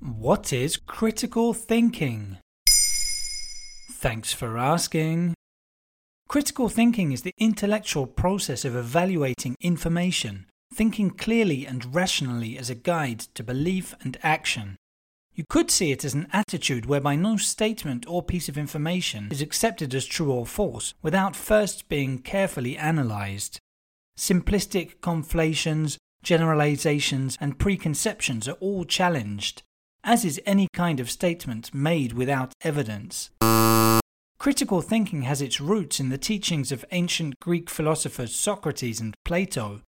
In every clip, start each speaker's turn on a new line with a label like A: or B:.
A: What is critical thinking? Thanks for asking. Critical thinking is the intellectual process of evaluating information, thinking clearly and rationally as a guide to belief and action. You could see it as an attitude whereby no statement or piece of information is accepted as true or false without first being carefully analyzed. Simplistic conflations, generalizations, and preconceptions are all challenged, as is any kind of statement made without evidence. Critical thinking has its roots in the teachings of ancient Greek philosophers Socrates and Plato.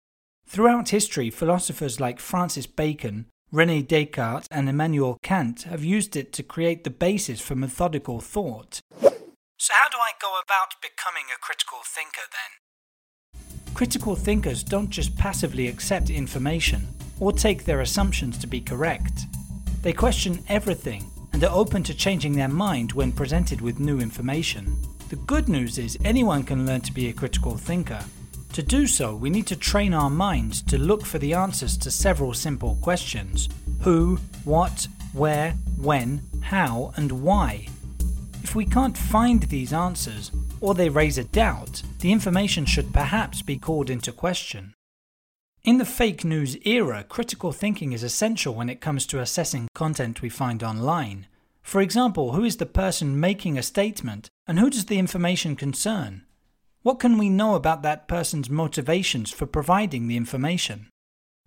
A: Throughout history, philosophers like Francis Bacon, Rene Descartes, and Immanuel Kant have used it to create the basis for methodical thought. So, how do I go about becoming a critical thinker then? Critical thinkers don't just passively accept information or take their assumptions to be correct. They question everything and are open to changing their mind when presented with new information. The good news is anyone can learn to be a critical thinker. To do so, we need to train our minds to look for the answers to several simple questions who, what, where, when, how, and why. If we can't find these answers, or they raise a doubt, the information should perhaps be called into question. In the fake news era, critical thinking is essential when it comes to assessing content we find online. For example, who is the person making a statement and who does the information concern? What can we know about that person's motivations for providing the information?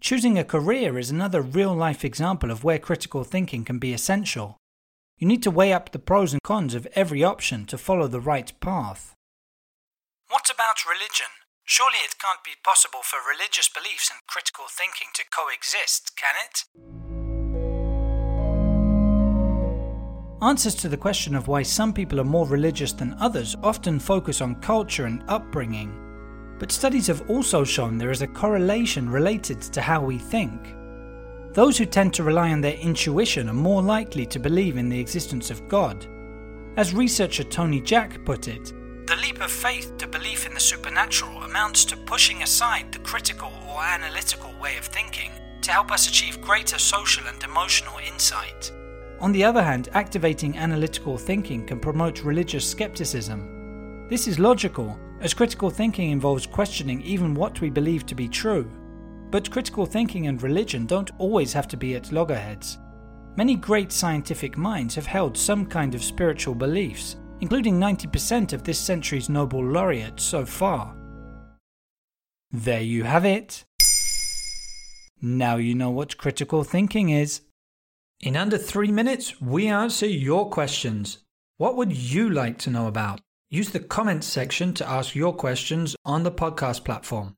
A: Choosing a career is another real life example of where critical thinking can be essential. You need to weigh up the pros and cons of every option to follow the right path. What about religion? Surely it can't be possible for religious beliefs and critical thinking to coexist, can it? Answers to the question of why some people are more religious than others often focus on culture and upbringing. But studies have also shown there is a correlation related to how we think. Those who tend to rely on their intuition are more likely to believe in the existence of God. As researcher Tony Jack put it, of faith to belief in the supernatural amounts to pushing aside the critical or analytical way of thinking to help us achieve greater social and emotional insight. On the other hand, activating analytical thinking can promote religious skepticism. This is logical, as critical thinking involves questioning even what we believe to be true. But critical thinking and religion don't always have to be at loggerheads. Many great scientific minds have held some kind of spiritual beliefs, including 90% of this century's Nobel laureates so far. There you have it. Now you know what critical thinking is. In under three minutes, we answer your questions. What would you like to know about? Use the comments section to ask your questions on the podcast platform.